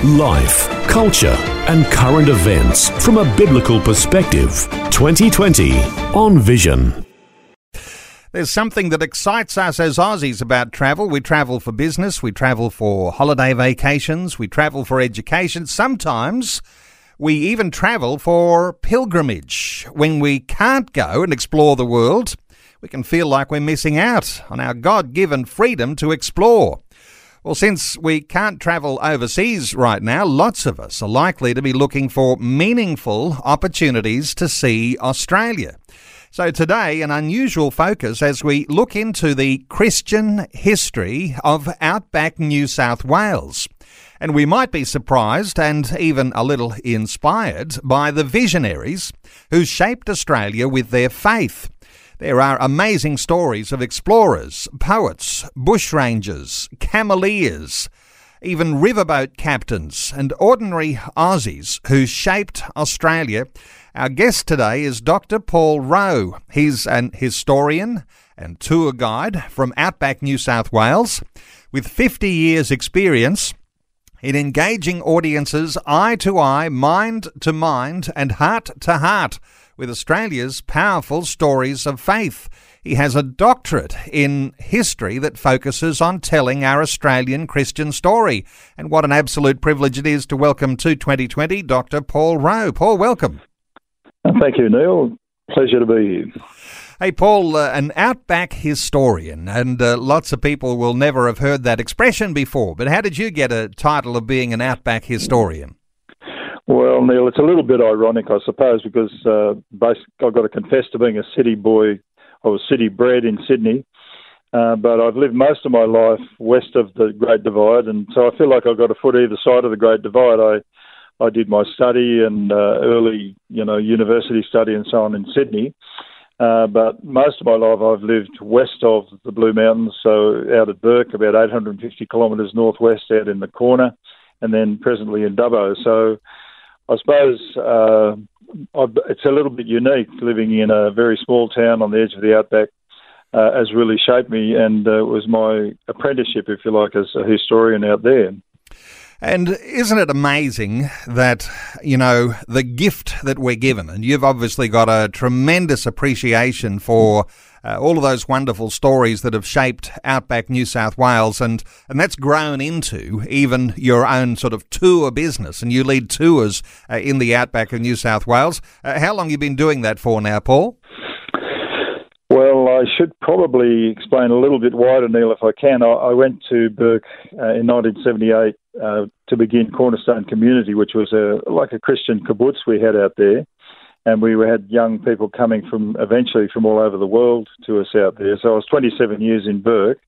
Life, culture, and current events from a biblical perspective. 2020 on Vision. There's something that excites us as Aussies about travel. We travel for business, we travel for holiday vacations, we travel for education. Sometimes we even travel for pilgrimage. When we can't go and explore the world, we can feel like we're missing out on our God given freedom to explore. Well, since we can't travel overseas right now, lots of us are likely to be looking for meaningful opportunities to see Australia. So, today, an unusual focus as we look into the Christian history of outback New South Wales. And we might be surprised and even a little inspired by the visionaries who shaped Australia with their faith. There are amazing stories of explorers, poets, bushrangers, cameleers, even riverboat captains, and ordinary Aussies who shaped Australia our guest today is Dr. Paul Rowe. He's an historian and tour guide from Outback New South Wales with 50 years' experience in engaging audiences eye to eye, mind to mind, and heart to heart with Australia's powerful stories of faith. He has a doctorate in history that focuses on telling our Australian Christian story. And what an absolute privilege it is to welcome to 2020 Dr. Paul Rowe. Paul, welcome. Thank you, Neil. Pleasure to be here. Hey, Paul, uh, an outback historian, and uh, lots of people will never have heard that expression before. But how did you get a title of being an outback historian? Well, Neil, it's a little bit ironic, I suppose, because uh, I've got to confess to being a city boy. I was city bred in Sydney, uh, but I've lived most of my life west of the Great Divide, and so I feel like I've got a foot either side of the Great Divide. I I did my study and uh, early, you know, university study and so on in Sydney. Uh, but most of my life I've lived west of the Blue Mountains, so out at Bourke, about 850 kilometres northwest, out in the corner, and then presently in Dubbo. So I suppose uh, it's a little bit unique living in a very small town on the edge of the outback. Uh, has really shaped me, and uh, was my apprenticeship, if you like, as a historian out there. And isn't it amazing that, you know, the gift that we're given, and you've obviously got a tremendous appreciation for uh, all of those wonderful stories that have shaped Outback New South Wales, and, and that's grown into even your own sort of tour business, and you lead tours uh, in the Outback of New South Wales. Uh, how long you been doing that for now, Paul? I should probably explain a little bit wider, Neil, if I can. I, I went to Bourke uh, in 1978 uh, to begin Cornerstone Community, which was a like a Christian kibbutz we had out there, and we had young people coming from eventually from all over the world to us out there. So I was 27 years in Bourke.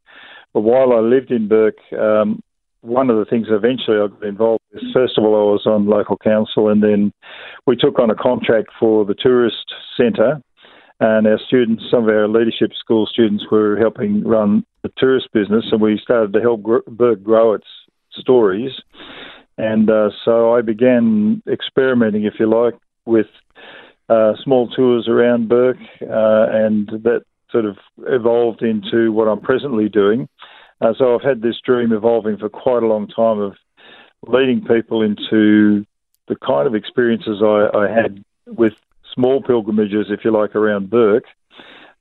but while I lived in Bourke, um, one of the things eventually I got involved is first of all I was on local council, and then we took on a contract for the tourist centre and our students, some of our leadership school students, were helping run the tourist business, and we started to help Bourke grow its stories. And uh, so I began experimenting, if you like, with uh, small tours around Bourke, uh, and that sort of evolved into what I'm presently doing. Uh, so I've had this dream evolving for quite a long time of leading people into the kind of experiences I, I had with small pilgrimages, if you like, around Bourke.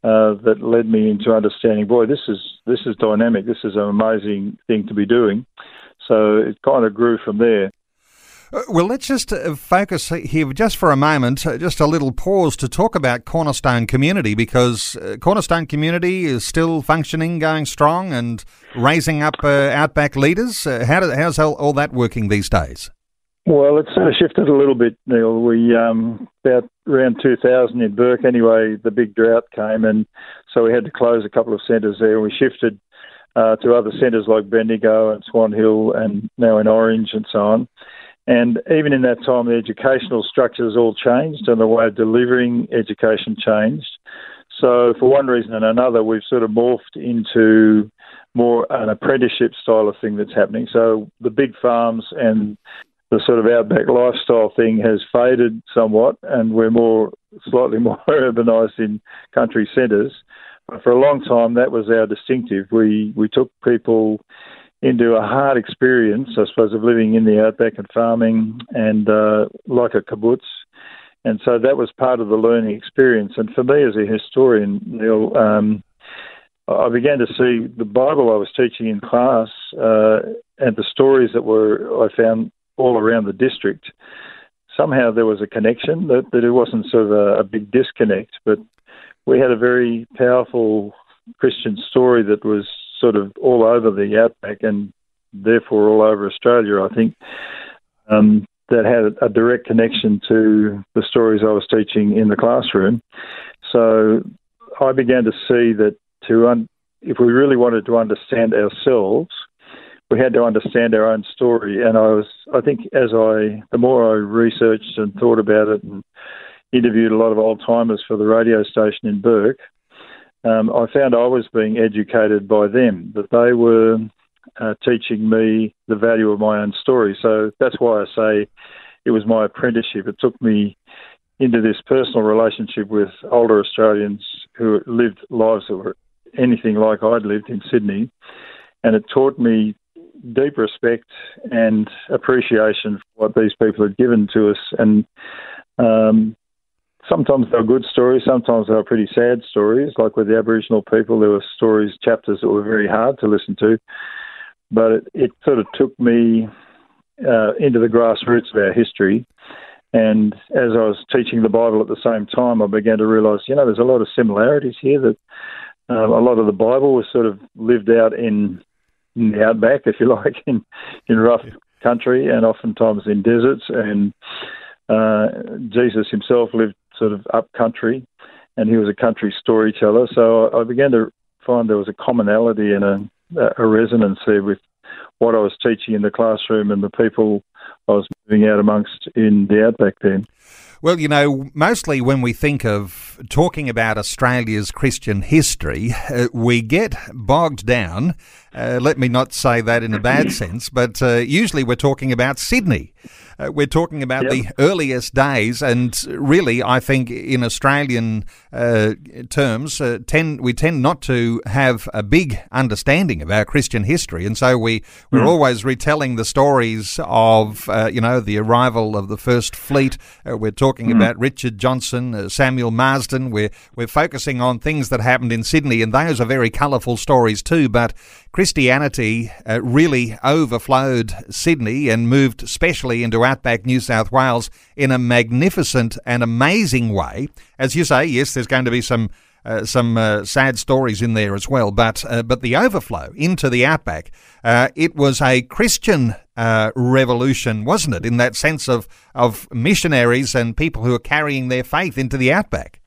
Uh, that led me into understanding, boy, this is this is dynamic. This is an amazing thing to be doing. So it kind of grew from there. Uh, well, let's just uh, focus here just for a moment, uh, just a little pause to talk about Cornerstone Community because Cornerstone Community is still functioning, going strong, and raising up uh, outback leaders. Uh, how do, how's all, all that working these days? Well, it's sort of shifted a little bit, Neil. We um, about around 2000 in Bourke, anyway. The big drought came, and so we had to close a couple of centres there. We shifted uh, to other centres like Bendigo and Swan Hill, and now in Orange and so on. And even in that time, the educational structures all changed and the way of delivering education changed. So, for one reason and another, we've sort of morphed into more an apprenticeship style of thing that's happening. So, the big farms and the sort of outback lifestyle thing has faded somewhat, and we're more slightly more urbanised in country centres. But for a long time, that was our distinctive. We we took people into a hard experience, I suppose, of living in the outback and farming, and uh, like a kibbutz. And so that was part of the learning experience. And for me, as a historian, Neil, um, I began to see the Bible I was teaching in class uh, and the stories that were I found all around the district. Somehow there was a connection that, that it wasn't sort of a, a big disconnect, but we had a very powerful Christian story that was sort of all over the outback and therefore all over Australia. I think um, that had a direct connection to the stories I was teaching in the classroom. So I began to see that to un- if we really wanted to understand ourselves, we had to understand our own story. And I was, I think, as I, the more I researched and thought about it and interviewed a lot of old timers for the radio station in Bourke, um, I found I was being educated by them, that they were uh, teaching me the value of my own story. So that's why I say it was my apprenticeship. It took me into this personal relationship with older Australians who lived lives that were anything like I'd lived in Sydney. And it taught me deep respect and appreciation for what these people had given to us. And um, sometimes they're good stories, sometimes they're pretty sad stories. Like with the Aboriginal people, there were stories, chapters that were very hard to listen to. But it, it sort of took me uh, into the grassroots of our history. And as I was teaching the Bible at the same time, I began to realise, you know, there's a lot of similarities here. That uh, a lot of the Bible was sort of lived out in, in the outback, if you like, in in rough country, and oftentimes in deserts. And uh, Jesus himself lived sort of up country, and he was a country storyteller. So I began to find there was a commonality and a, a resonance there with what I was teaching in the classroom and the people I was moving out amongst in the outback then. Well, you know, mostly when we think of talking about Australia's Christian history, uh, we get bogged down. Uh, let me not say that in a bad sense, but uh, usually we're talking about Sydney. Uh, we're talking about yep. the earliest days, and really, I think in Australian uh, terms, uh, tend we tend not to have a big understanding of our Christian history, and so we we're mm. always retelling the stories of uh, you know the arrival of the first fleet. Uh, we're talking mm. about Richard Johnson, uh, Samuel Marsden. We're we're focusing on things that happened in Sydney, and those are very colourful stories too. But Christianity really overflowed Sydney and moved especially into outback New South Wales in a magnificent and amazing way. As you say, yes, there's going to be some uh, some uh, sad stories in there as well, but uh, but the overflow into the outback, uh, it was a Christian uh, revolution, wasn't it? In that sense of of missionaries and people who are carrying their faith into the outback.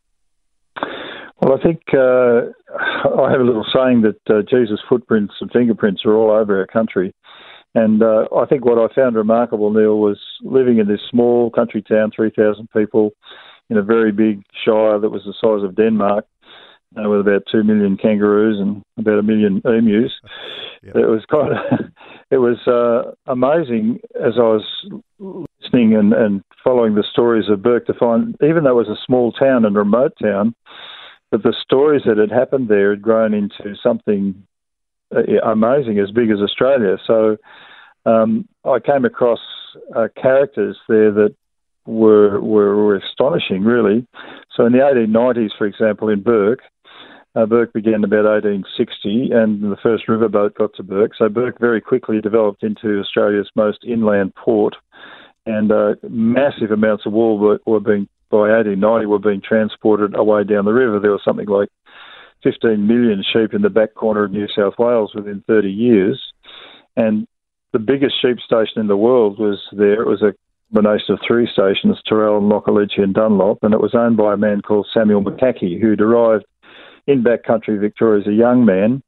Well, I think uh, I have a little saying that Jesus' footprints and fingerprints are all over our country. And uh, I think what I found remarkable, Neil, was living in this small country town, 3,000 people, in a very big shire that was the size of Denmark, uh, with about 2 million kangaroos and about a million emus. Yep. It was kind of, it was uh, amazing as I was listening and, and following the stories of Bourke to find, even though it was a small town and remote town, that the stories that had happened there had grown into something uh, amazing, as big as Australia. So um, I came across uh, characters there that were, were, were astonishing, really. So in the 1890s, for example, in Bourke, uh, Bourke began about 1860, and the first riverboat got to Bourke. So Bourke very quickly developed into Australia's most inland port, and uh, massive amounts of wool were, were being by 1890 were being transported away down the river. There was something like 15 million sheep in the back corner of New South Wales within 30 years, and the biggest sheep station in the world was there. It was a combination of three stations, Toorale, Lochalinchia and Dunlop, and it was owned by a man called Samuel McCaughey, who'd arrived in backcountry Victoria as a young man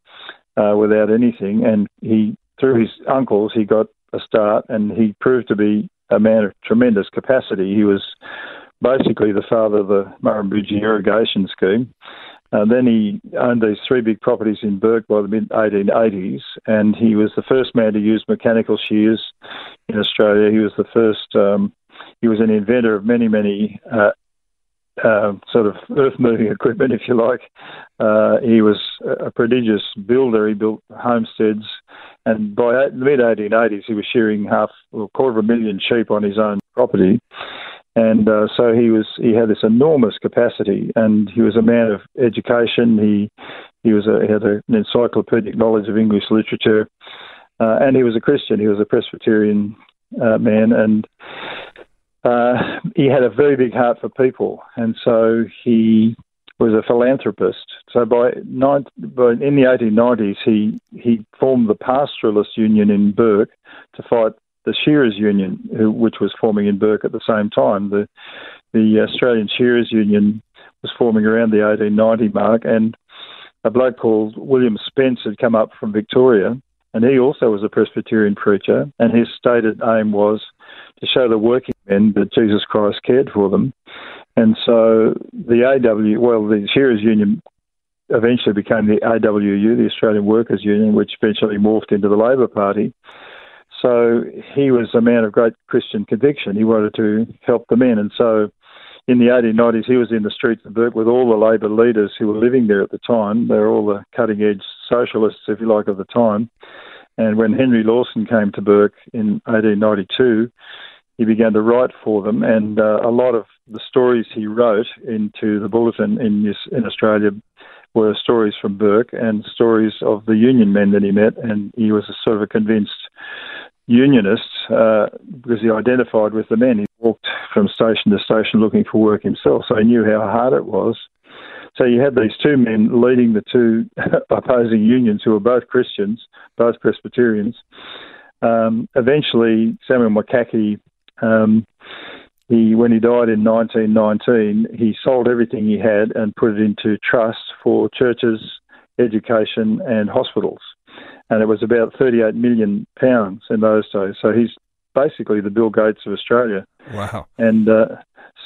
uh, without anything, and he through his uncles he got a start, and he proved to be a man of tremendous capacity. He was basically the father of the Murrumbidgee irrigation scheme. Uh, then he owned these three big properties in Bourke by the mid 1880s, and he was the first man to use mechanical shears in Australia. He was the first. Um, he was an inventor of many, many uh, uh, sort of earth moving equipment, if you like. Uh, he was a prodigious builder. He built homesteads, and by the mid 1880s, he was shearing half, a quarter of a million sheep on his own property and uh, so he was he had this enormous capacity, and he was a man of education. He he was a, he had a, an encyclopedic knowledge of English literature, uh, and he was a Christian. He was a Presbyterian uh, man, and uh, he had a very big heart for people, and so he was a philanthropist. So by, by in the 1890s, he he formed the Pastoralist Union in Bourke to fight the Shearers Union, which was forming in Bourke at the same time. The the Australian Shearers Union was forming around the 1890 mark, and a bloke called William Spence had come up from Victoria, and he also was a Presbyterian preacher, and his stated aim was to show the working men that Jesus Christ cared for them. And so the AW, well, the Shearers Union eventually became the AWU, the Australian Workers Union, which eventually morphed into the Labor Party. So he was a man of great Christian conviction. He wanted to help the men. And so in the 1890s, he was in the streets of Bourke with all the Labor leaders who were living there at the time. They were all the cutting edge socialists, if you like, of the time. And when Henry Lawson came to Bourke in 1892, he began to write for them. And uh, a lot of the stories he wrote into the bulletin in, in Australia were stories from Bourke and stories of the union men that he met. And he was a sort of a convinced unionist uh, because he identified with the men. He walked from station to station looking for work himself, so he knew how hard it was. So you had these two men leading the two opposing unions who were both Christians, both Presbyterians. Um, eventually, Samuel McCaughey, um, he when he died in 1919, he sold everything he had and put it into trust for churches, education, and hospitals and it was about 38 million pounds in those days. So he's basically the Bill Gates of Australia. Wow! And uh,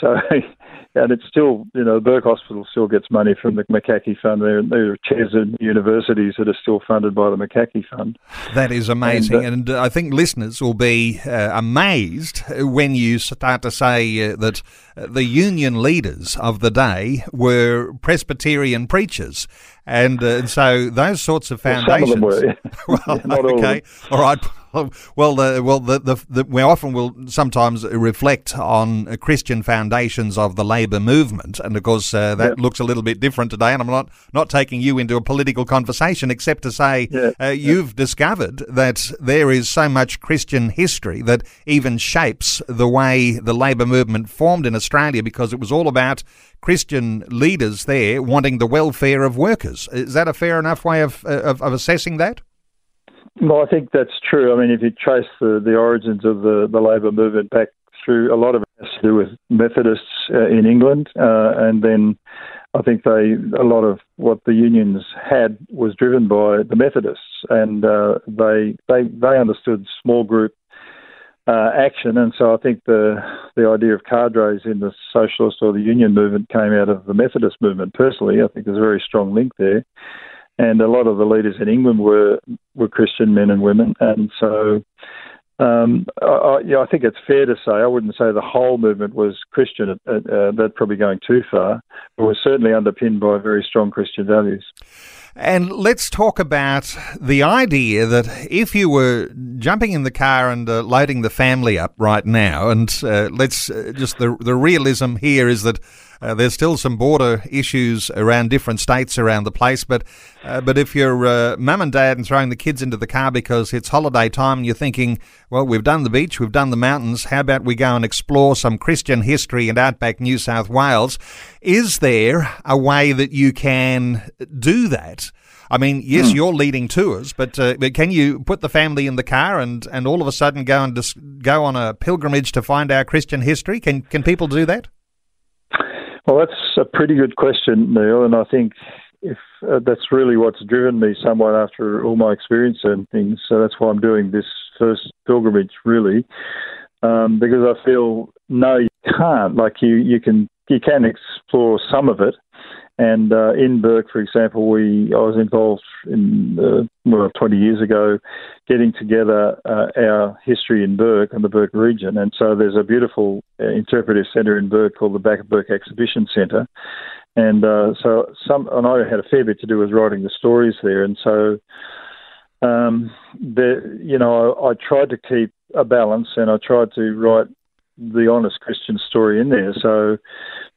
so, and it's still, you know, Bourke Hospital still gets money from the McCaughey Fund. There, there are chairs in universities that are still funded by the McCaughey Fund. That is amazing, and, uh, and I think listeners will be uh, amazed when you start to say uh, that the union leaders of the day were Presbyterian preachers. And, uh, and so those sorts of foundations. Well, some of them were. well, okay, all right. Well, uh, well, the, the, the, we often will sometimes reflect on Christian foundations of the labour movement, and of course uh, that looks a little bit different today. And I'm not not taking you into a political conversation, except to say uh, you've discovered that there is so much Christian history that even shapes the way the labour movement formed in Australia, because it was all about Christian leaders there wanting the welfare of workers. Is that a fair enough way of, of, of assessing that? Well, I think that's true. I mean, if you trace the, the origins of the, the labour movement back through, a lot of it has to do with Methodists uh, in England, uh, and then I think they a lot of what the unions had was driven by the Methodists, and uh, they they they understood small group uh, action, and so I think the the idea of cadres in the socialist or the union movement came out of the Methodist movement. Personally, I think there's a very strong link there and a lot of the leaders in England were were Christian men and women, and so um, I, yeah, I think it's fair to say I wouldn't say the whole movement was Christian. Uh, uh, that's probably going too far, but was certainly underpinned by very strong Christian values. And let's talk about the idea that if you were jumping in the car and uh, loading the family up right now, and uh, let's uh, just the the realism here is that uh, there's still some border issues around different states around the place, but uh, but if you're uh, mum and dad and throwing the kids into the car because it's holiday time and you're thinking, well, we've done the beach, we've done the mountains, how about we go and explore some Christian history in outback New South Wales? Is there a way that you can do that? I mean, yes, hmm. you're leading tours, but, uh, but can you put the family in the car and, and all of a sudden go and dis- go on a pilgrimage to find our Christian history? Can can people do that? Well, that's a pretty good question, Neil, and I think if uh, that's really what's driven me somewhat after all my experience and things. So that's why I'm doing this first pilgrimage, really. um, because I feel no, you can't. Like you, you can you can explore some of it. And uh, in Bourke, for example, we I was involved in uh, well 20 years ago, getting together uh, our history in Bourke and the Bourke region. And so there's a beautiful uh, interpretive centre in Bourke called the Back of Bourke Exhibition Centre. And uh, so some, and I had a fair bit to do with writing the stories there. And so, um, the, you know, I, I tried to keep a balance, and I tried to write the honest Christian story in there. So,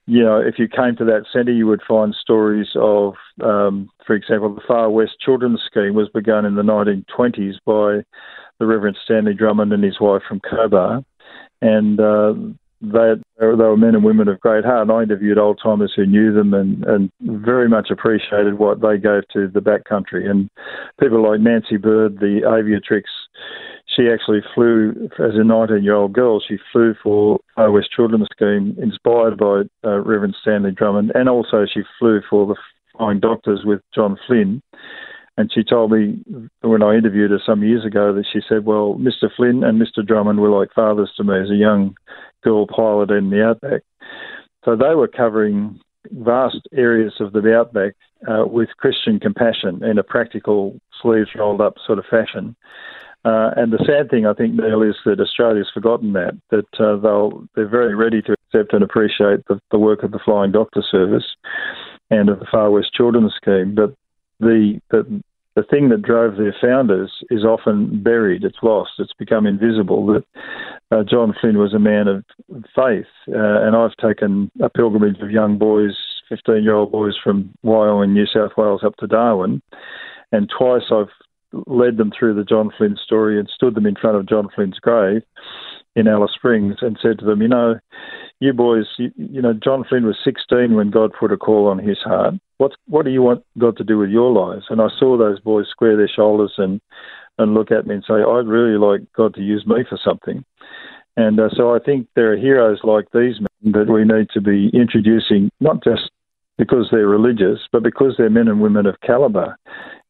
you know, if you came to that centre, you would find stories of, um, for example, the Far West Children's Scheme was begun in the 1920s by the Reverend Stanley Drummond and his wife from Cobar. And uh, they, they were men and women of great heart. And I interviewed old timers who knew them and, and very much appreciated what they gave to the backcountry. And people like Nancy Bird, the aviatrix, she actually flew as a 19 year old girl. She flew for Far West Children's Scheme, inspired by uh, Reverend Stanley Drummond, and also she flew for the Flying Doctors with John Flynn. And she told me when I interviewed her some years ago that she said, Well, Mr. Flynn and Mr. Drummond were like fathers to me as a young girl pilot in the outback. So they were covering vast areas of the outback uh, with Christian compassion in a practical, sleeves rolled up sort of fashion. Uh, and the sad thing, I think, Neil, is that Australia's forgotten that. That uh, they'll they're very ready to accept and appreciate the, the work of the Flying Doctor Service and of the Far West Children's Scheme, but the the the thing that drove their founders is often buried. It's lost. It's become invisible. That uh, John Flynn was a man of faith, uh, and I've taken a pilgrimage of young boys, fifteen-year-old boys from Wyoming, New South Wales, up to Darwin, and twice I've led them through the John Flynn story and stood them in front of John Flynn's grave in Alice Springs and said to them, you know, you boys, you, you, know, John Flynn was 16 when God put a call on his heart. What what do you want God to do with your lives? And I saw those boys square their shoulders and and look at me and say, I'd really like God to use me for something. And uh, so I think there are heroes like these men that we need to be introducing, not just because they're religious, but because they're men and women of caliber.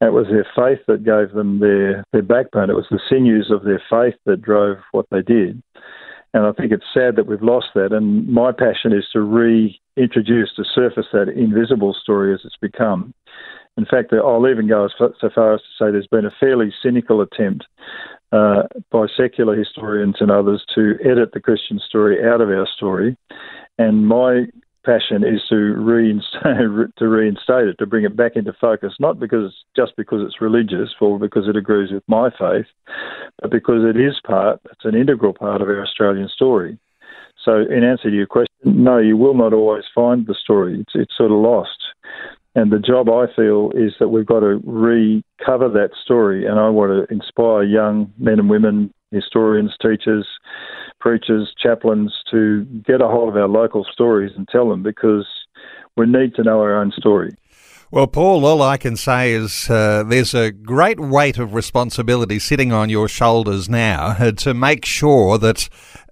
It was their faith that gave them their, their backbone. It was the sinews of their faith that drove what they did. And I think it's sad that we've lost that. And my passion is to reintroduce, to surface that invisible story as it's become. In fact, I'll even go so far as to say there's been a fairly cynical attempt uh, by secular historians and others to edit the Christian story out of our story. And my passion is to reinstate, to reinstate it, to bring it back into focus, not because just because it's religious or because it agrees with my faith, but because it is part, it's an integral part of our Australian story. So, in answer to your question, no, you will not always find the story. It's, it's sort of lost. And the job I feel is that we've got to recover that story, and I want to inspire young men and women, historians, teachers, preachers, chaplains to get a hold of our local stories and tell them because we need to know our own story. Well, Paul, all I can say is uh, there's a great weight of responsibility sitting on your shoulders now uh, to make sure that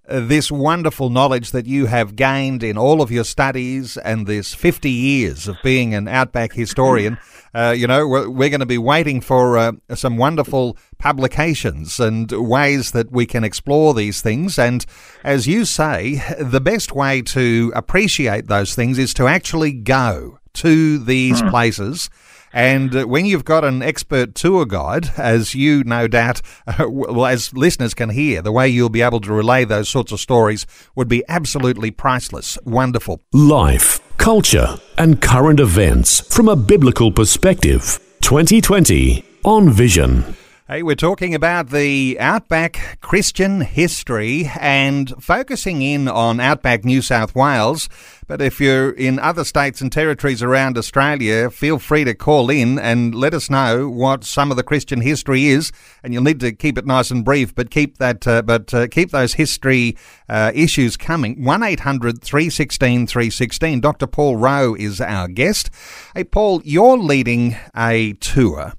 this wonderful knowledge that you have gained in all of your studies and this 50 years of being an outback historian, uh, you know, we're, we're, going to be waiting for uh, some wonderful publications and ways that we can explore these things. And as you say, the best way to appreciate those things is to actually go to these mm. places and uh, when you've got an expert tour guide, as you no doubt, uh, well, as listeners can hear, the way you'll be able to relay those sorts of stories would be absolutely priceless. Wonderful. Life, culture, and current events from a biblical perspective. 2020 on Vision. Hey, we're talking about the Outback Christian history and focusing in on Outback New South Wales. But if you're in other states and territories around Australia, feel free to call in and let us know what some of the Christian history is. And you'll need to keep it nice and brief, but keep that, uh, but uh, keep those history uh, issues coming. One 316 316. Dr. Paul Rowe is our guest. Hey, Paul, you're leading a tour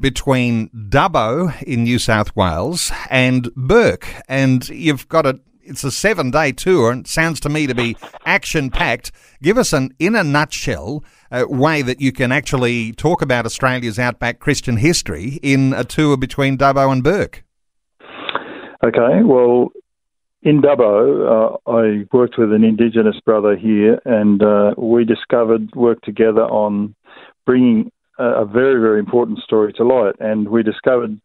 between Dubbo in New South Wales and Bourke. and you've got a it's a seven day tour and sounds to me to be action packed. Give us an in a nutshell uh, way that you can actually talk about Australia's outback Christian history in a tour between Dubbo and Bourke. Okay, well, in Dubbo, uh, I worked with an Indigenous brother here, and uh, we discovered, worked together on bringing a, very, very important story to light. And we discovered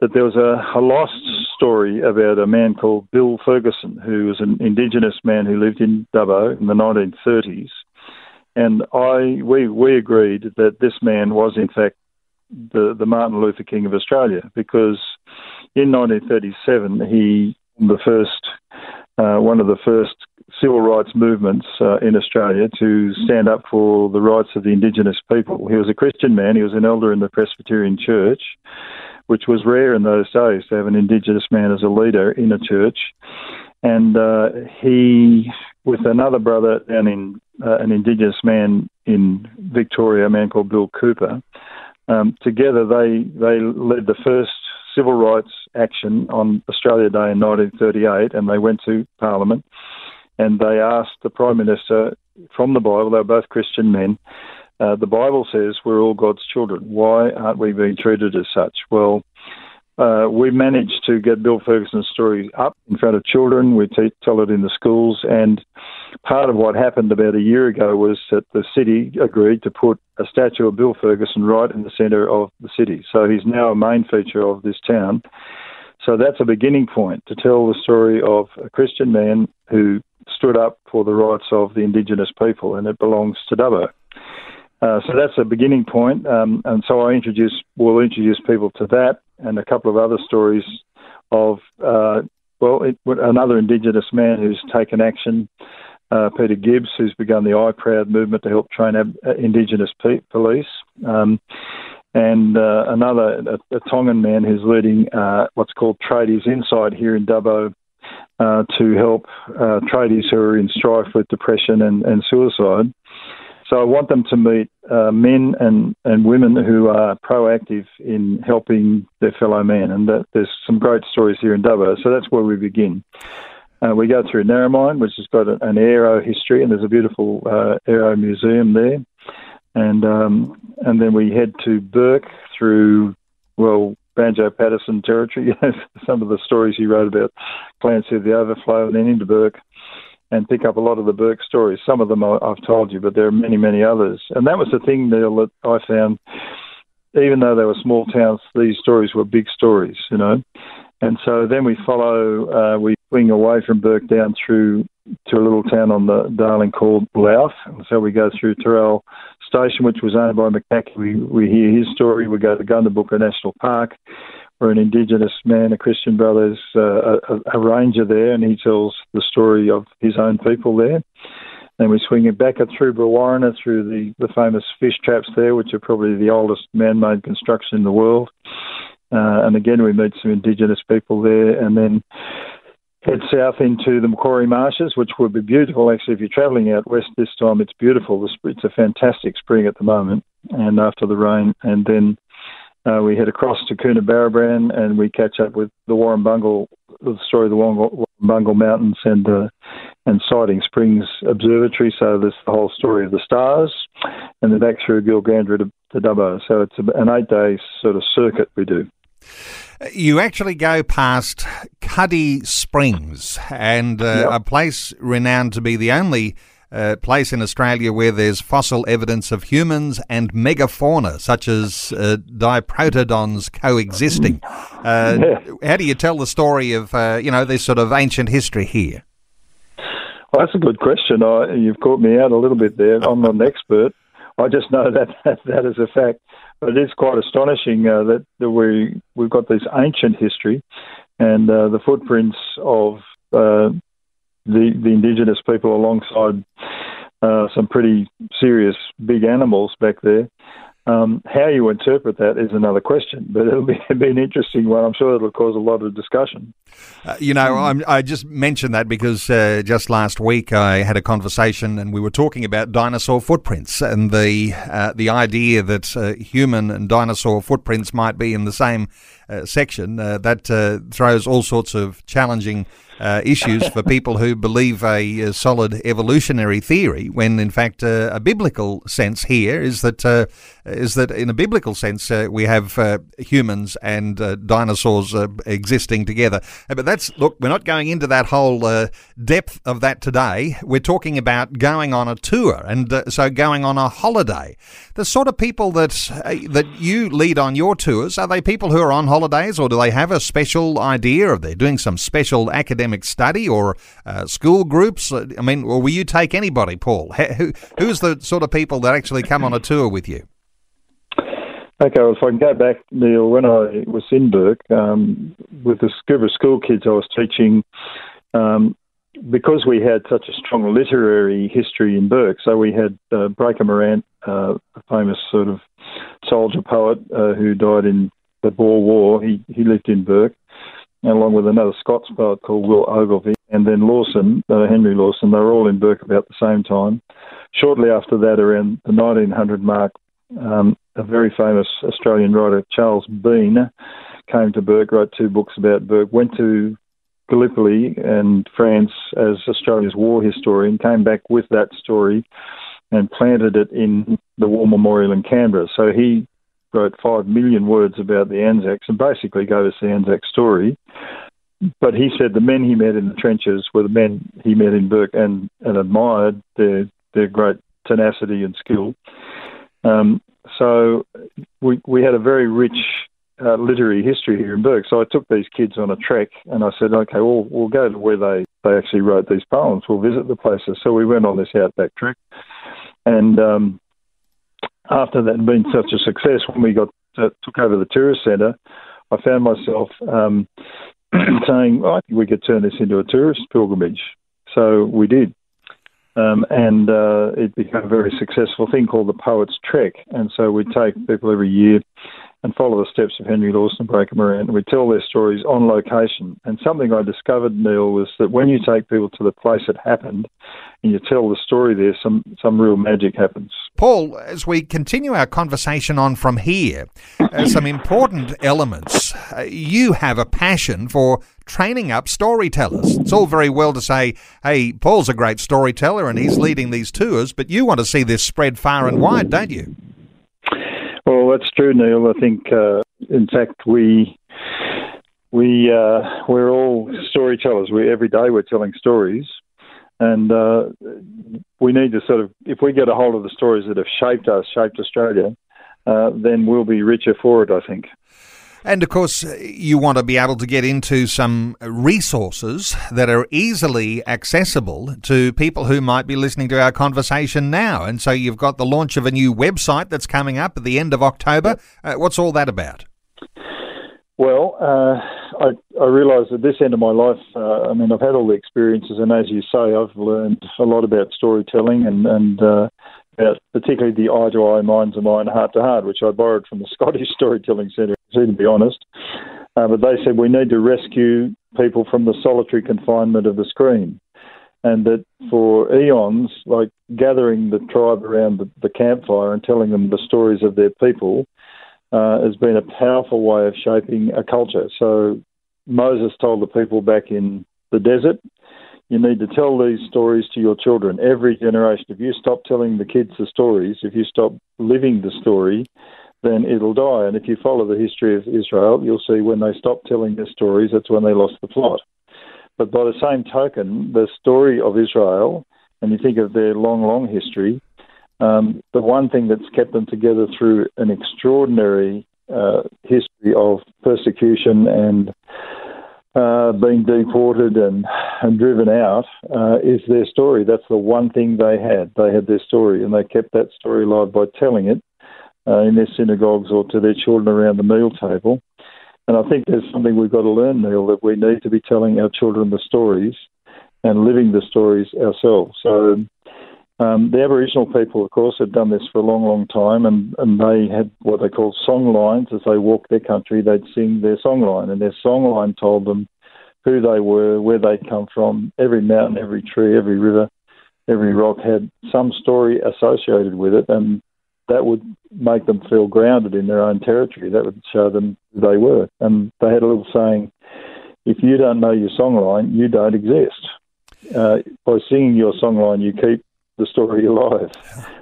that there was a, a, lost story about a man called Bill Ferguson, who was an Indigenous man who lived in Dubbo in the 1930s. And I, we, we agreed that this man was, in fact, the, the Martin Luther King of Australia, because in 1937 he the first, uh, one of the first civil rights movements uh, in Australia to stand up for the rights of the Indigenous people. He was a Christian man. He was an elder in the Presbyterian Church, which was rare in those days to have an Indigenous man as a leader in a church. And uh, he, with another brother down in uh, an Indigenous man in Victoria, a man called Bill Cooper, um, together they they led the first civil rights action on Australia Day in 1938, and they went to Parliament and they asked the Prime Minister from the Bible, they were both Christian men, uh, the Bible says we're all God's children. Why aren't we being treated as such? Well, uh, we managed to get Bill Ferguson's story up in front of children. We te- tell it in the schools, and part of what happened about a year ago was that the city agreed to put a statue of Bill Ferguson right in the centre of the city. So he's now a main feature of this town. So that's a beginning point to tell the story of a Christian man who stood up for the rights of the Indigenous people, and it belongs to Dubbo. Uh, so that's a beginning point. Um, and so I introduce, will introduce people to that and a couple of other stories of, uh, well, it, another Indigenous man who's taken action, uh, Peter Gibbs, who's begun the I Proud movement to help train ab- uh, Indigenous pe- police. Um, and uh, another, a, a, Tongan man who's leading uh, what's called Tradies Inside here in Dubbo to help tradies who are in strife with depression and, and suicide. So I want them to meet uh, men and, and women who are proactive in helping their fellow men. And that, there's some great stories here in Dubbo. So that's where we begin. Uh, we go through Narromine, which has got an aero history, and there's a beautiful uh, aero museum there. And um, and then we head to Bourke through, well, Banjo Paterson territory. some of the stories he wrote about Clancy the Overflow, and then into Bourke, and pick up a lot of the Bourke stories. Some of them I've told you, but there are many, many others. And that was the thing, Neil, that I found. Even though they were small towns, these stories were big stories, you know. And so then we follow, uh, we swing away from Bourke down through to a little town on the Darling called Louth. And so we go through Toorale Station, which was owned by McCaughey. We, we hear his story. We go to Gundabooka National Park or an Indigenous man, a Christian brother, is uh, a, a, ranger there, and he tells the story of his own people there. Then we swing it back through Brewarrina, through the, the famous fish traps there, which are probably the oldest man-made construction in the world. Uh, and again, we meet some Indigenous people there, and then head south into the Macquarie Marshes, which would be beautiful. Actually, if you're travelling out west this time, it's beautiful. It's a fantastic spring at the moment, and after the rain, and then uh, we head across to Coonabarabran and we catch up with the Warrumbungle, the story of the Warrumbungle Mountains and uh, and Siding Springs Observatory. So there's the whole story of the stars, and then back through Gilgandra to, to Dubbo. So it's an eight-day sort of circuit we do. You actually go past Cuddy Springs, and uh, yep. a place renowned to be the only uh, place in Australia where there's fossil evidence of humans and megafauna, such as uh, diprotodons coexisting. Uh, yeah. How do you tell the story of uh, you know this sort of ancient history here? Well, that's a good question. I, you've caught me out a little bit there. I'm not an expert. I just know that that, that is a fact. It is quite astonishing uh, that, that we we've got this ancient history, and uh, the footprints of uh, the, the indigenous people alongside uh, some pretty serious big animals back there. Um, how you interpret that is another question, but it'll be, it'll be, an interesting one. I'm sure it'll cause a lot of discussion. Uh, you know, I'm, i just mentioned that because uh, just last week I had a conversation and we were talking about dinosaur footprints and the uh, the idea that uh, human and dinosaur footprints might be in the same section. Uh, that throws all sorts of challenging uh, issues for people who believe a, a, solid evolutionary theory, when in fact uh, a biblical sense here is that uh, is that in a biblical sense uh, we have uh, humans and dinosaurs existing together. but that's look, we're not going into that whole depth of that today. We're talking about going on a tour and so going on a holiday. The sort of people that that you lead on your tours are they people who are on holidays, or do they have a special idea, or they're doing some special academic study, or uh, school groups? I mean, or will you take anybody, Paul? Who, who's the sort of people that actually come on a tour with you? Okay, well, if I can go back, Neil, when I was in Bourke um, with the of school kids I was teaching, um, because we had such a strong literary history in Bourke, so we had uh, Breaker Morant, uh, a famous sort of soldier poet uh, who died in the Boer War. He he lived in Bourke, along with another Scots poet called Will Ogilvie, and then Lawson, uh, Henry Lawson. They were all in Bourke about the same time. Shortly after that, around the 1900 mark, um, a very famous Australian writer, Charles Bean, came to Bourke, wrote two books about Bourke, went to Gallipoli and France as Australia's war historian, came back with that story and planted it in the War Memorial in Canberra. So he wrote five million words about the Anzacs and basically gave us the Anzac story. But he said the men he met in the trenches were the men he met in Bourke and, and admired their their great tenacity and skill. Um, so we we had a very rich uh, literary history here in Bourke. So I took these kids on a trek and I said, okay, well, we'll go to where they, they actually wrote these poems. We'll visit the places. So we went on this outback trek. And um, after that had been such a success, when we got uh, took over the tourist centre, I found myself um, saying, well, I think we could turn this into a tourist pilgrimage. So we did. Um, and uh, it became a very successful thing called the Poets Trek. And so we take people every year and follow the steps of Henry Lawson, Breaker Morant, and we tell their stories on location. And something I discovered, Neil, was that when you take people to the place it happened and you tell the story there, some, some real magic happens. Paul, as we continue our conversation on from here, uh, some important elements. Uh, you have a passion for training up storytellers. It's all very well to say, hey, Paul's a great storyteller and he's leading these tours, but you want to see this spread far and wide, don't you? Well, that's true, Neil. I think, uh, in fact, we we uh, we're all storytellers. We every day we're telling stories, and uh, we need to sort of, if we get a hold of the stories that have shaped us, shaped Australia, uh, then we'll be richer for it. I think. And of course, you want to be able to get into some resources that are easily accessible to people who might be listening to our conversation now. And so you've got the launch of a new website that's coming up at the end of October. Uh, what's all that about? Well, uh, I, I realise at this end of my life, uh, I mean, I've had all the experiences, and as you say, I've learned a lot about storytelling and, and uh, about particularly the eye to eye, mind to mind, heart to heart, which I borrowed from the Scottish Storytelling Centre to be honest. Uh, but they said we need to rescue people from the solitary confinement of the screen. And that for eons, like gathering the tribe around the, the campfire and telling them the stories of their people uh, has been a powerful way of shaping a culture. So Moses told the people back in the desert, you need to tell these stories to your children every generation. If you stop telling the kids the stories, if you stop living the story, then it'll die. And if you follow the history of Israel, you'll see when they stopped telling their stories, that's when they lost the plot. But by the same token, the story of Israel, and you think of their long, long history, um, the one thing that's kept them together through an extraordinary uh, history of persecution and uh, being deported and, and driven out uh, is their story. That's the one thing they had. They had their story, and they kept that story alive by telling it uh, in their synagogues or to their children around the meal table. And I think there's something we've got to learn, Neil, that we need to be telling our children the stories and living the stories ourselves. So um, the Aboriginal people, of course, had done this for a long, long time, and, and they had what they call song lines. As they walked their country, they'd sing their song line, and their song line told them who they were, where they'd come from. Every mountain, every tree, every river, every rock had some story associated with it, and that would make them feel grounded in their own territory. That would show them who they were. And they had a little saying if you don't know your songline, you don't exist. Uh, by singing your songline, you keep the story alive,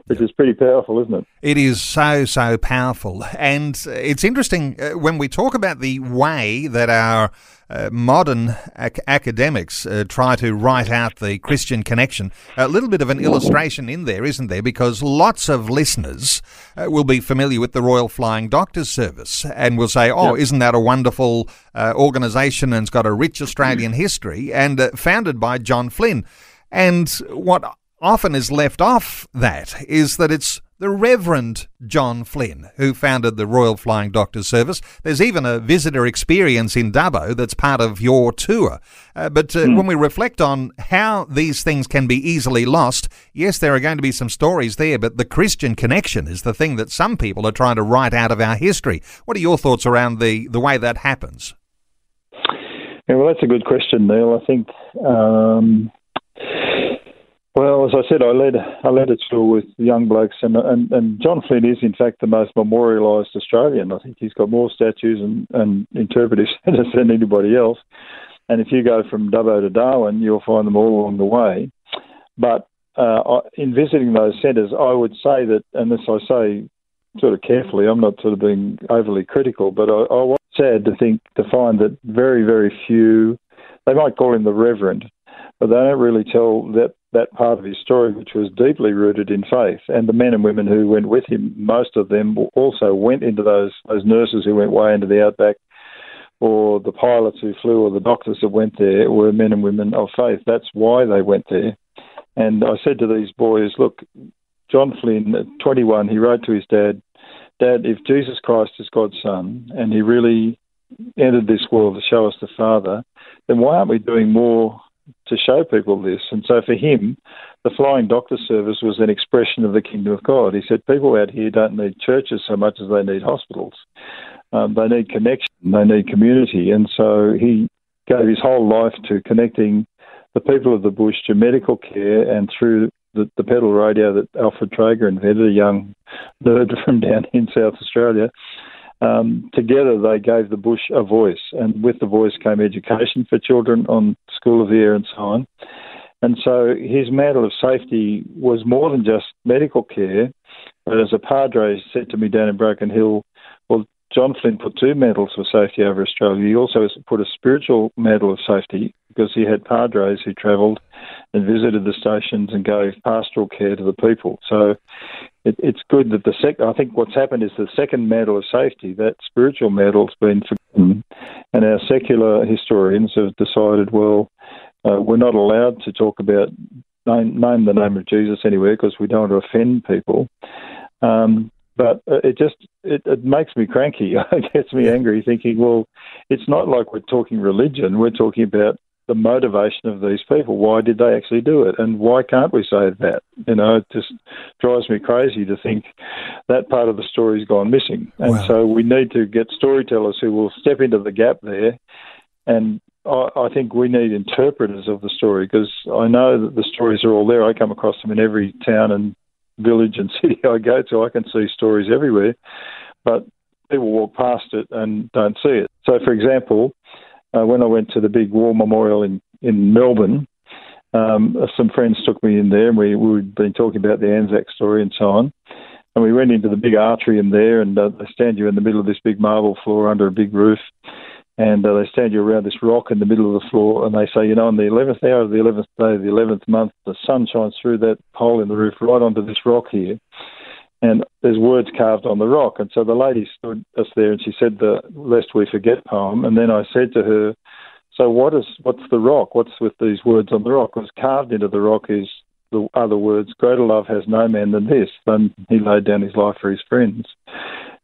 which is pretty powerful, isn't it? It is so, so powerful. And it's interesting uh, when we talk about the way that our uh, modern ac- academics uh, try to write out the Christian connection. A little bit of an illustration in there, isn't there? Because lots of listeners uh, will be familiar with the Royal Flying Doctors Service and will say, oh, yep. isn't that a wonderful uh, organisation and it's got a rich Australian history and uh, founded by John Flynn. And what often is left off that is that it's the Reverend John Flynn, who founded the Royal Flying Doctor Service. There's even a visitor experience in Dubbo that's part of your tour. Uh, but uh, mm. when we reflect on how these things can be easily lost, yes, there are going to be some stories there, but the Christian connection is the thing that some people are trying to write out of our history. What are your thoughts around the, the way that happens? Yeah, well, that's a good question, Neil. I think. Um well, as I said, I led I led a tour with young blokes, and, and and John Flynn is in fact the most memorialised Australian. I think he's got more statues and, and interpretive centres than anybody else. And if you go from Dubbo to Darwin, you'll find them all along the way. But uh, in visiting those centres, I would say that, and this I say sort of carefully, I'm not sort of being overly critical, but I, I was sad to think to find that very very few. They might call him the Reverend, but they don't really tell that that part of his story, which was deeply rooted in faith. And the men and women who went with him, most of them also went into those those nurses who went way into the outback, or the pilots who flew, or the doctors that went there were men and women of faith. That's why they went there. And I said to these boys, look, John Flynn, at 21, he wrote to his dad, Dad, if Jesus Christ is God's son, and he really entered this world to show us the Father, then why aren't we doing more to show people this. And so for him, the flying doctor service was an expression of the kingdom of God. He said people out here don't need churches so much as they need hospitals. Um, they need connection, they need community. And so he gave his whole life to connecting the people of the bush to medical care and through the, the pedal radio that Alfred Traeger invented, a young nerd from down in South Australia, um, together they gave the bush a voice, and with the voice came education for children on School of the Air and so on. And so his mantle of safety was more than just medical care. But as a padre said to me down in Broken Hill, well, John Flynn put two medals of safety over Australia. He also put a spiritual medal of safety because he had padres who travelled and visited the stations and gave pastoral care to the people. So it, it's good that the sec. I think what's happened is the second medal of safety, that spiritual medal's been forgotten, and our secular historians have decided, well, uh, we're not allowed to talk about name, name the name of Jesus anywhere because we don't want to offend people. Um, but it just it, it makes me cranky. it gets me angry, thinking, well, it's not like we're talking religion. We're talking about the motivation of these people. Why did they actually do it? And why can't we say that? You know, it just drives me crazy to think that part of the story's gone missing. And wow. so we need to get storytellers who will step into the gap there. And I, I think we need interpreters of the story because I know that the stories are all there. I come across them in every town and village and city I go to. I can see stories everywhere. But people walk past it and don't see it. So, for example, uh, when I went to the big war memorial in, in Melbourne, um, some friends took me in there and we, we'd been talking about the Anzac story and so on. And we went into the big atrium there and uh, they stand you in the middle of this big marble floor under a big roof. And uh, they stand you around this rock in the middle of the floor and they say, you know, on the 11th hour of the 11th day of the 11th month, the sun shines through that hole in the roof right onto this rock here and there's words carved on the rock. And so the lady stood us there and she said the Lest We Forget poem. And then I said to her, So what is what's the rock? What's with these words on the rock? Because carved into the rock is the other words, Greater love has no man than this, than he laid down his life for his friends.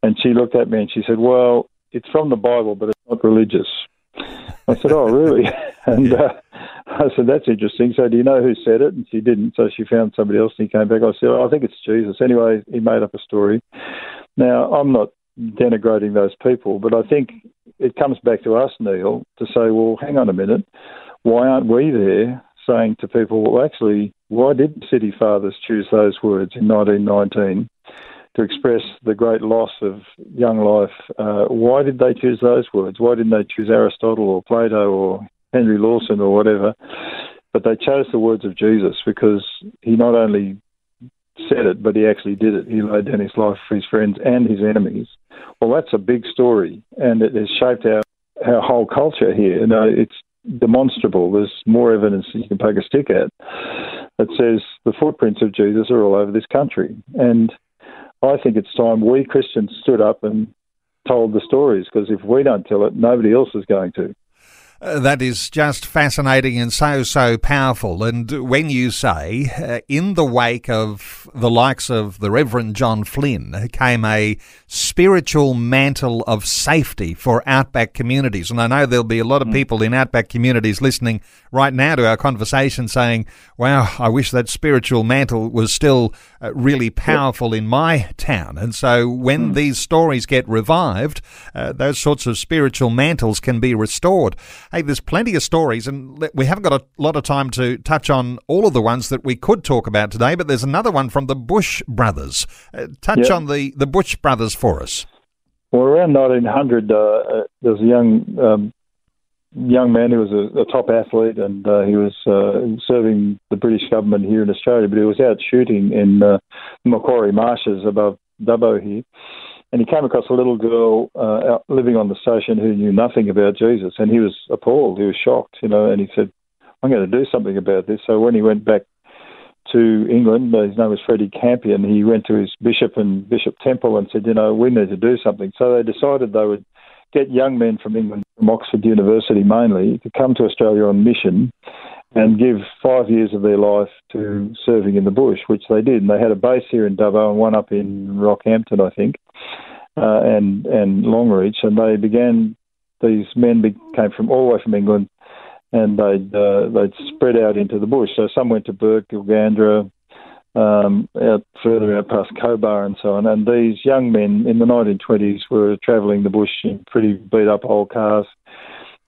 And she looked at me and she said, Well, it's from the Bible, but it's not religious. I said, Oh, really? and uh, I said, that's interesting. So do you know who said it? And she didn't. So she found somebody else and he came back. I said, oh, I think it's Jesus. Anyway, he made up a story. Now, I'm not denigrating those people, but I think it comes back to us, Neil, to say, well, hang on a minute. Why aren't we there saying to people, well, actually, why did city fathers choose those words in 1919 to express the great loss of young life. Uh, why did they choose those words? Why didn't they choose Aristotle or Plato or Henry Lawson or whatever? But they chose the words of Jesus because he not only said it, but he actually did it. He laid down his life for his friends and his enemies. Well, that's a big story, and it has shaped our our whole culture here. You know, it's demonstrable. There's more evidence you can poke a stick at that says the footprints of Jesus are all over this country. And I think it's time we Christians stood up and told the stories because if we don't tell it, nobody else is going to. Uh, that is just fascinating and so, so powerful. And when you say, uh, in the wake of the likes of the Reverend John Flynn, came a spiritual mantle of safety for outback communities. And I know there'll be a lot of hmm. people in outback communities listening right now to our conversation saying, wow, I wish that spiritual mantle was still uh, really powerful in my town. And so when mm. these stories get revived, uh, those sorts of spiritual mantles can be restored. Hey, there's plenty of stories, and we haven't got a lot of time to touch on all of the ones that we could talk about today, but there's another one from the Bush brothers. Uh, touch on the, the Bush brothers for us. Well, around 1900, uh, uh, there was a young um, young man who was a, a top athlete, and uh, he was uh, serving the British government here in Australia. But he was out shooting in uh, Macquarie Marshes above Dubbo here, and he came across a little girl uh, living on the station who knew nothing about Jesus, and he was appalled. He was shocked, you know, and he said, "I'm going to do something about this." So when he went back to England, uh, his name was Freddie Campion. He went to his bishop and Bishop Temple and said, "You know, we need to do something." So they decided they would get young men from England, from Oxford University mainly, to come to Australia on mission and give five years of their life to serving in the bush, which they did. And they had a base here in Dubbo and one up in Rockhampton, I think, uh, and and Longreach. And they began. These men came from all the way from England, and they'd uh, they'd spread out into the bush. So some went to Bourke, Gilgandra, um, out further out past Cobar and so on. And these young men in the 1920s were travelling the bush in pretty beat up old cars,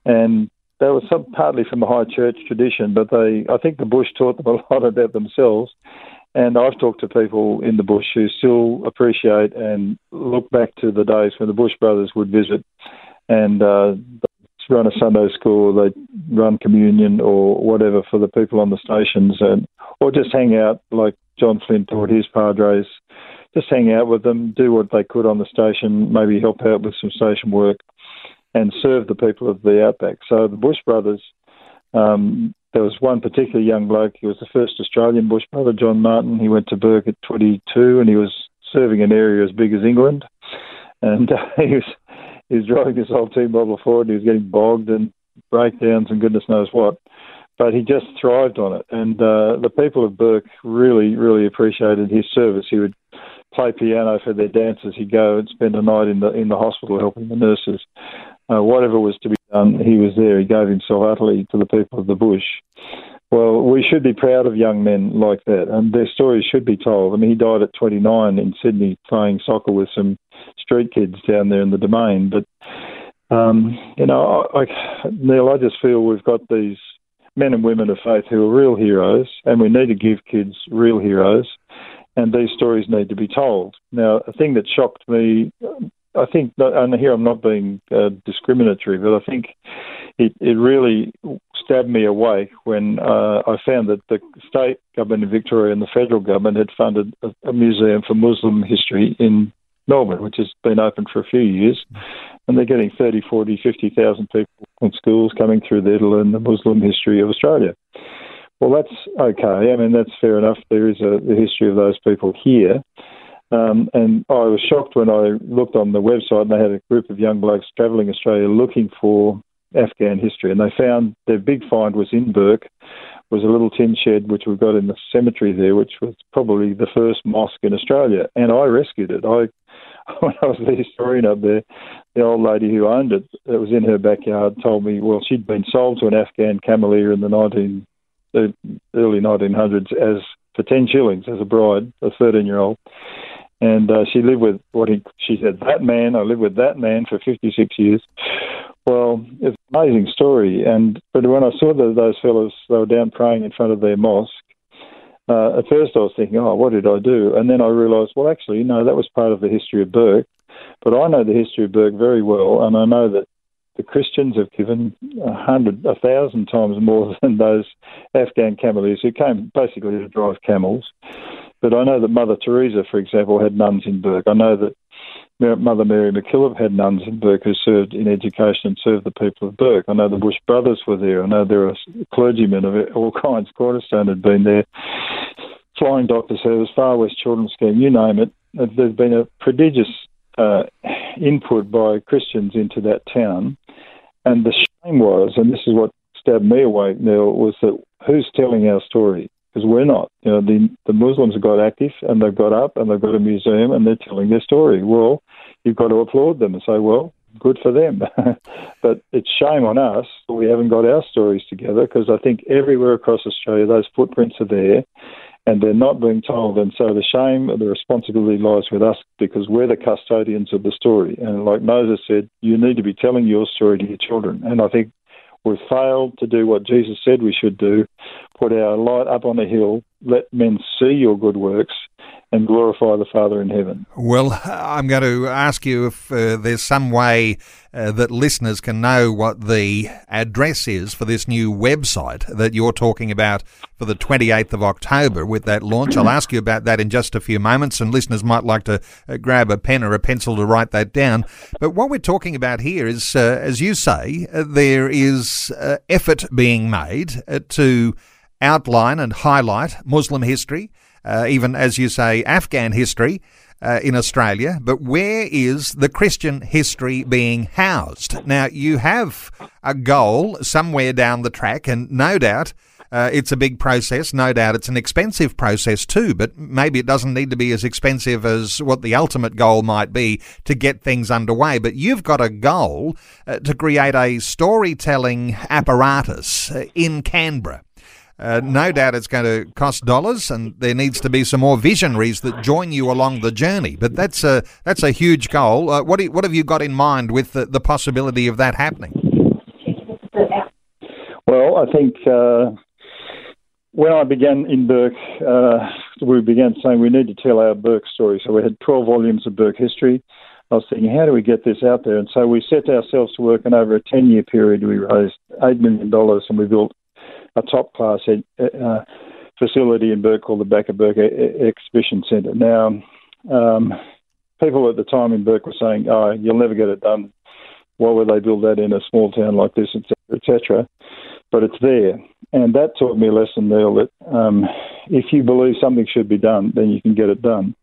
and they were some, partly from the high church tradition, but they I think the bush taught them a lot about themselves. And I've talked to people in the bush who still appreciate and look back to the days when the Bush brothers would visit and uh, run a Sunday school, they run communion or whatever for the people on the stations, and or just hang out like John Flynn taught his padres. Just hang out with them, do what they could on the station, maybe help out with some station work, and serve the people of the outback. So the Bush brothers, um, there was one particular young bloke. He was the first Australian Bush brother, John Martin. He went to Bourke at 22, and he was serving an area as big as England. And uh, he was he was driving his whole team bubble forward. And he was getting bogged and breakdowns and goodness knows what but he just thrived on it. And uh, the people of Bourke really, really appreciated his service. He would play piano for their dancers. He'd go and spend a night in the in the hospital helping the nurses. Uh, whatever was to be done, he was there. He gave himself utterly to the people of the bush. Well, we should be proud of young men like that, and their stories should be told. I mean, he died at 29 in Sydney playing soccer with some street kids down there in the Domain. But um, you know, I, I, Neil, I just feel we've got these men and women of faith who are real heroes, and we need to give kids real heroes, and these stories need to be told. Now, a thing that shocked me, I think, and here I'm not being uh, discriminatory, but I think it, it really stabbed me awake when uh, I found that the state government in Victoria and the federal government had funded a, a museum for Muslim history in Melbourne, which has been open for a few years, and they're getting 30, 40, 50,000 people in schools coming through there to learn the Muslim history of Australia. Well, that's okay. I mean, that's fair enough. There is a the history of those people here. Um, and I was shocked when I looked on the website and they had a group of young blokes travelling Australia looking for Afghan history. And they found their big find was in Bourke, was a little tin shed which we've got in the cemetery there, which was probably the first mosque in Australia. And I rescued it. I when I was the historian up there, the old lady who owned it, that was in her backyard, told me, well, she'd been sold to an Afghan cameleer in the 19, the early 1900s as for 10 shillings as a bride, a 13 year old. And uh, she lived with what he, she said, that man, I lived with that man for 56 years. Well, it's an amazing story. And But when I saw the, those fellows, they were down praying in front of their mosque, uh, at first I was thinking, oh, what did I do? And then I realised, well, actually, no, that was part of the history of Bourke. But I know the history of Bourke very well, and I know that the Christians have given a hundred, a thousand times more than those Afghan cameleers who came basically to drive camels. But I know that Mother Teresa, for example, had nuns in Bourke. I know that Mother Mary MacKillop had nuns in Bourke who served in education and served the people of Bourke. I know the Bush brothers were there. I know there are clergymen of all kinds. Cornerstone had been there. Flying Doctor Service, Far West Children's Scheme, you name it. There's been a prodigious uh, input by Christians into that town. And the shame was, and this is what stabbed me awake, Neil, was that who's telling our story? Because we're not. You know, the the Muslims have got active and they've got up and they've got a museum and they're telling their story. Well, you've got to applaud them and say, well, good for them. but it's shame on us that we haven't got our stories together because I think everywhere across Australia those footprints are there and they're not being told. And so the shame, the responsibility lies with us because we're the custodians of the story. And like Moses said, you need to be telling your story to your children. And I think we've failed to do what Jesus said we should do put our light up on a hill, let men see your good works, and glorify the Father in heaven. Well, I'm going to ask you if uh, there's some way uh, that listeners can know what the address is for this new website that you're talking about for the 28th of October with that launch. I'll ask you about that in just a few moments, and listeners might like to uh, grab a pen or a pencil to write that down. But what we're talking about here is, uh, as you say, uh, there is uh, effort being made to outline and highlight Muslim history uh, even as you say, Afghan history uh, in Australia, but where is the Christian history being housed? Now, you have a goal somewhere down the track, and no doubt. Uh, it's a big process. No doubt it's an expensive process too, but maybe it doesn't need to be as expensive as what the ultimate goal might be to get things underway. But you've got a goal uh, to create a storytelling apparatus uh, in Canberra. Uh, no doubt it's going to cost dollars, and there needs to be some more visionaries that join you along the journey. But that's a that's a huge goal. Uh, what you, what have you got in mind with the, the possibility of that happening? Well, I think uh, when I began in Bourke, uh, we began saying we need to tell our Bourke story. So we had 12 volumes of Bourke history. I was thinking, how do we get this out there? And so we set ourselves to work, and over a 10 year period, we raised $8 million and we built a top class uh, facility in Bourke called the Back O' Bourke Exhibition Centre. Now, um, people at the time in Bourke were saying, "Oh, you'll never get it done. Why would they build that in a small town like this, etc., etc." But it's there, and that taught me a lesson, Neil, that um, if you believe something should be done, then you can get it done.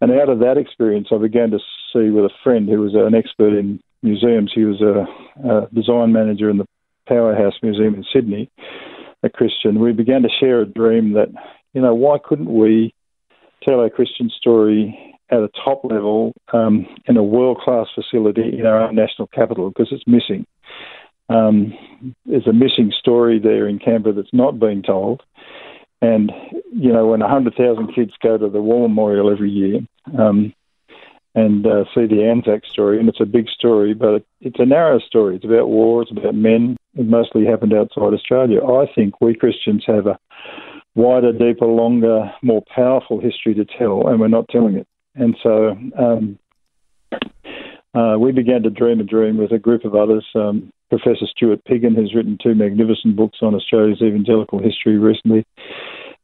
And out of that experience, I began to see with a friend who was an expert in museums. He was a, a design manager in the Powerhouse Museum in Sydney, a Christian, we began to share a dream that, you know, why couldn't we tell our Christian story at a top level um, in a world class facility in our own national capital because it's missing. Um, there's a missing story there in Canberra that's not being told. And, you know, when 100,000 kids go to the War Memorial every year um, and uh, see the Anzac story, and it's a big story, but it's a narrow story. It's about war, it's about men, it mostly happened outside Australia. I think we Christians have a wider, deeper, longer, more powerful history to tell, and we're not telling it. And so um, uh, we began to dream a dream with a group of others. Um, Professor Stuart Piggin, who's written two magnificent books on Australia's evangelical history recently.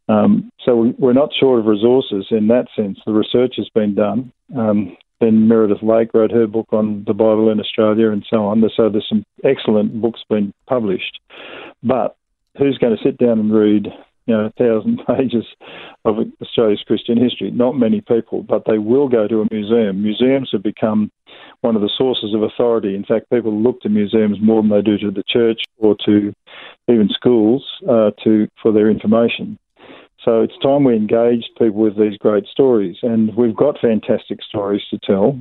Um, so we're not short of resources in that sense. The research has been done. Um, then Meredith Lake wrote her book on the Bible in Australia and so on. So there's some excellent books being published. But who's going to sit down and read, you know, a thousand pages of Australia's Christian history? Not many people, but they will go to a museum. Museums have become one of the sources of authority. In fact, people look to museums more than they do to the church or to even schools uh, to for their information. So it's time we engaged people with these great stories, and we've got fantastic stories to tell.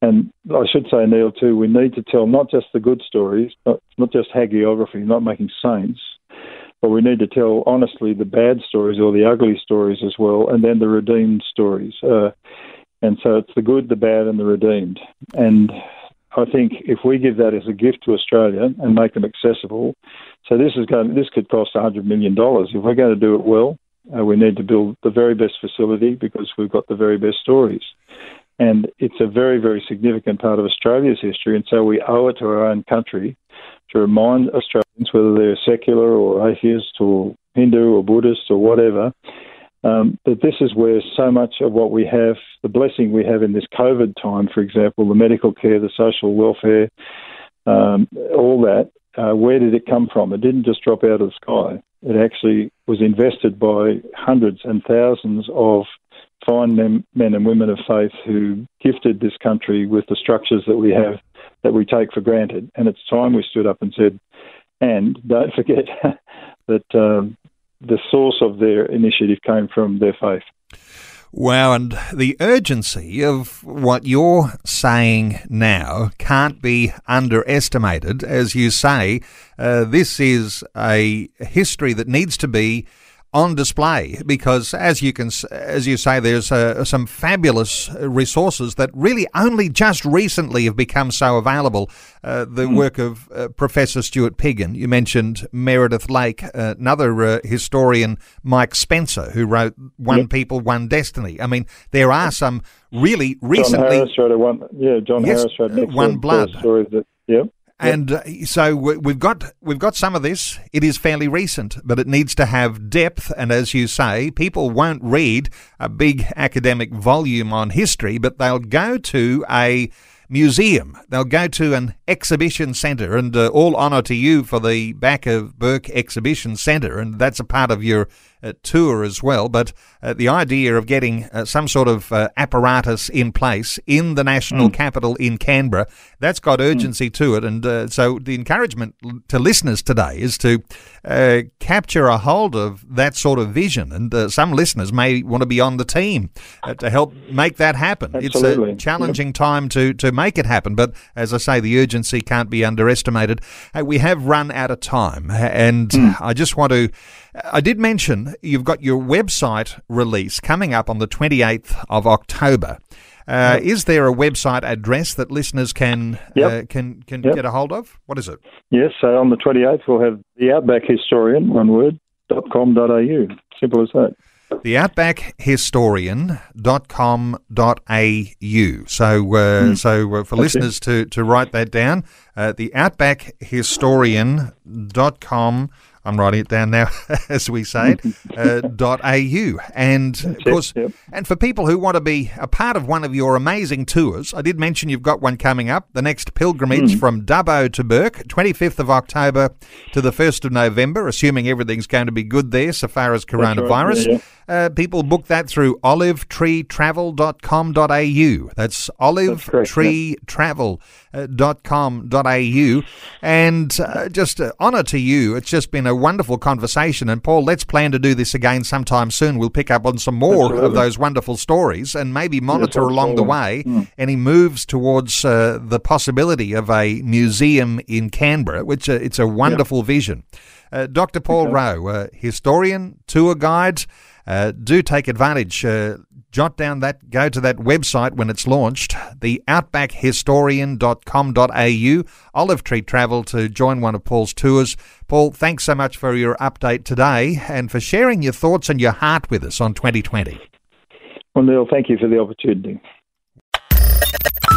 And I should say, Neil, too, we need to tell not just the good stories, not, not just hagiography, not making saints, but we need to tell honestly the bad stories or the ugly stories as well, and then the redeemed stories. Uh, and so it's the good, the bad, and the redeemed. And I think if we give that as a gift to Australia and make them accessible, so this is going, this could cost $100 million. If we're going to do it well, Uh, we need to build the very best facility because we've got the very best stories. And it's a very, very significant part of Australia's history, and so we owe it to our own country to remind Australians, whether they're secular or atheist or Hindu or Buddhist or whatever, um, that this is where so much of what we have, the blessing we have in this COVID time, for example, the medical care, the social welfare, um, all that, uh, where did it come from? It didn't just drop out of the sky. It actually was invested by hundreds and thousands of fine men, men and women of faith who gifted this country with the structures that we have that we take for granted. And it's time we stood up and said, and don't forget that um, the source of their initiative came from their faith. Wow, and the urgency of what you're saying now can't be underestimated. As you say, uh, this is a history that needs to be on display because, as you can, as you say, there's uh, some fabulous resources that really only just recently have become so available. Uh, the mm. work of uh, Professor Stuart Piggin. You mentioned Meredith Lake, uh, another uh, historian, Mike Spencer, who wrote One yep. People, One Destiny. I mean, there are some really recently. John Harris wrote a one. Yeah, John yes, Harris wrote One Blood. Story that, yep. And uh, so we've got we've got some of this. It is fairly recent, but it needs to have depth. And as you say, people won't read a big academic volume on history, but they'll go to a museum. They'll go to an exhibition centre, and uh, all honour to you for the back of Bourke Exhibition Centre, and that's a part of your tour as well. But uh, the idea of getting uh, some sort of uh, apparatus in place in the national mm. capital in Canberra, that's got hmm. urgency mm. to it. And uh, so the encouragement to listeners today is to uh, capture a hold of that sort of vision. And some listeners may want to be on the team to help make that happen. Absolutely. It's a challenging yep. time to, to make it happen. But as I say, the urgency can't be underestimated. we have run out of time. And mm. I just want to I did mention you've got your website release coming up on the 28th of October. Uh, yep. Is there a website address that listeners can yep. uh, can can yep. get a hold of? What is it? Yes, so on the 28th we'll have the Outback Historian, one word, dot com dot au. Simple as that. The outbackhistorian.com.au. So, uh, mm. so uh, for That's listeners to, to write that down, uh, the outbackhistorian.com.au I'm writing it down now as we say it, uh, dot .au. And of course, yep. and for people who want to be a part of one of your amazing tours, I did mention you've got one coming up, the next pilgrimage mm. from Dubbo to Bourke, 25th of October to the 1st of November, assuming everything's going to be good there so far as coronavirus. Right. Yeah, yeah. Uh, people book that through olivetreetravel.com.au. That's olivetreetravel.com.au. And uh, just uh, honour to you. It's just been a wonderful conversation. And Paul, let's plan to do this again sometime soon. We'll pick up on some more Absolutely. of those wonderful stories and maybe monitor yes, along the way mm. any moves towards uh, the possibility of a museum in Canberra, which uh, it's a wonderful yep. vision. Uh, Dr. Paul okay. Rowe, historian, tour guide. Uh, do take advantage. Jot down that, go to that website when it's launched, the outbackhistorian.com.au. Olive Tree Travel to join one of Paul's tours. Paul, thanks so much for your update today and for sharing your thoughts and your heart with us on 2020. Well, Neil, thank you for the opportunity.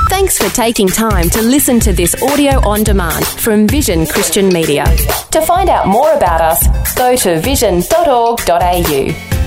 Thanks for taking time to listen to this audio on demand from Vision Christian Media. To find out more about us, go to vision.org.au.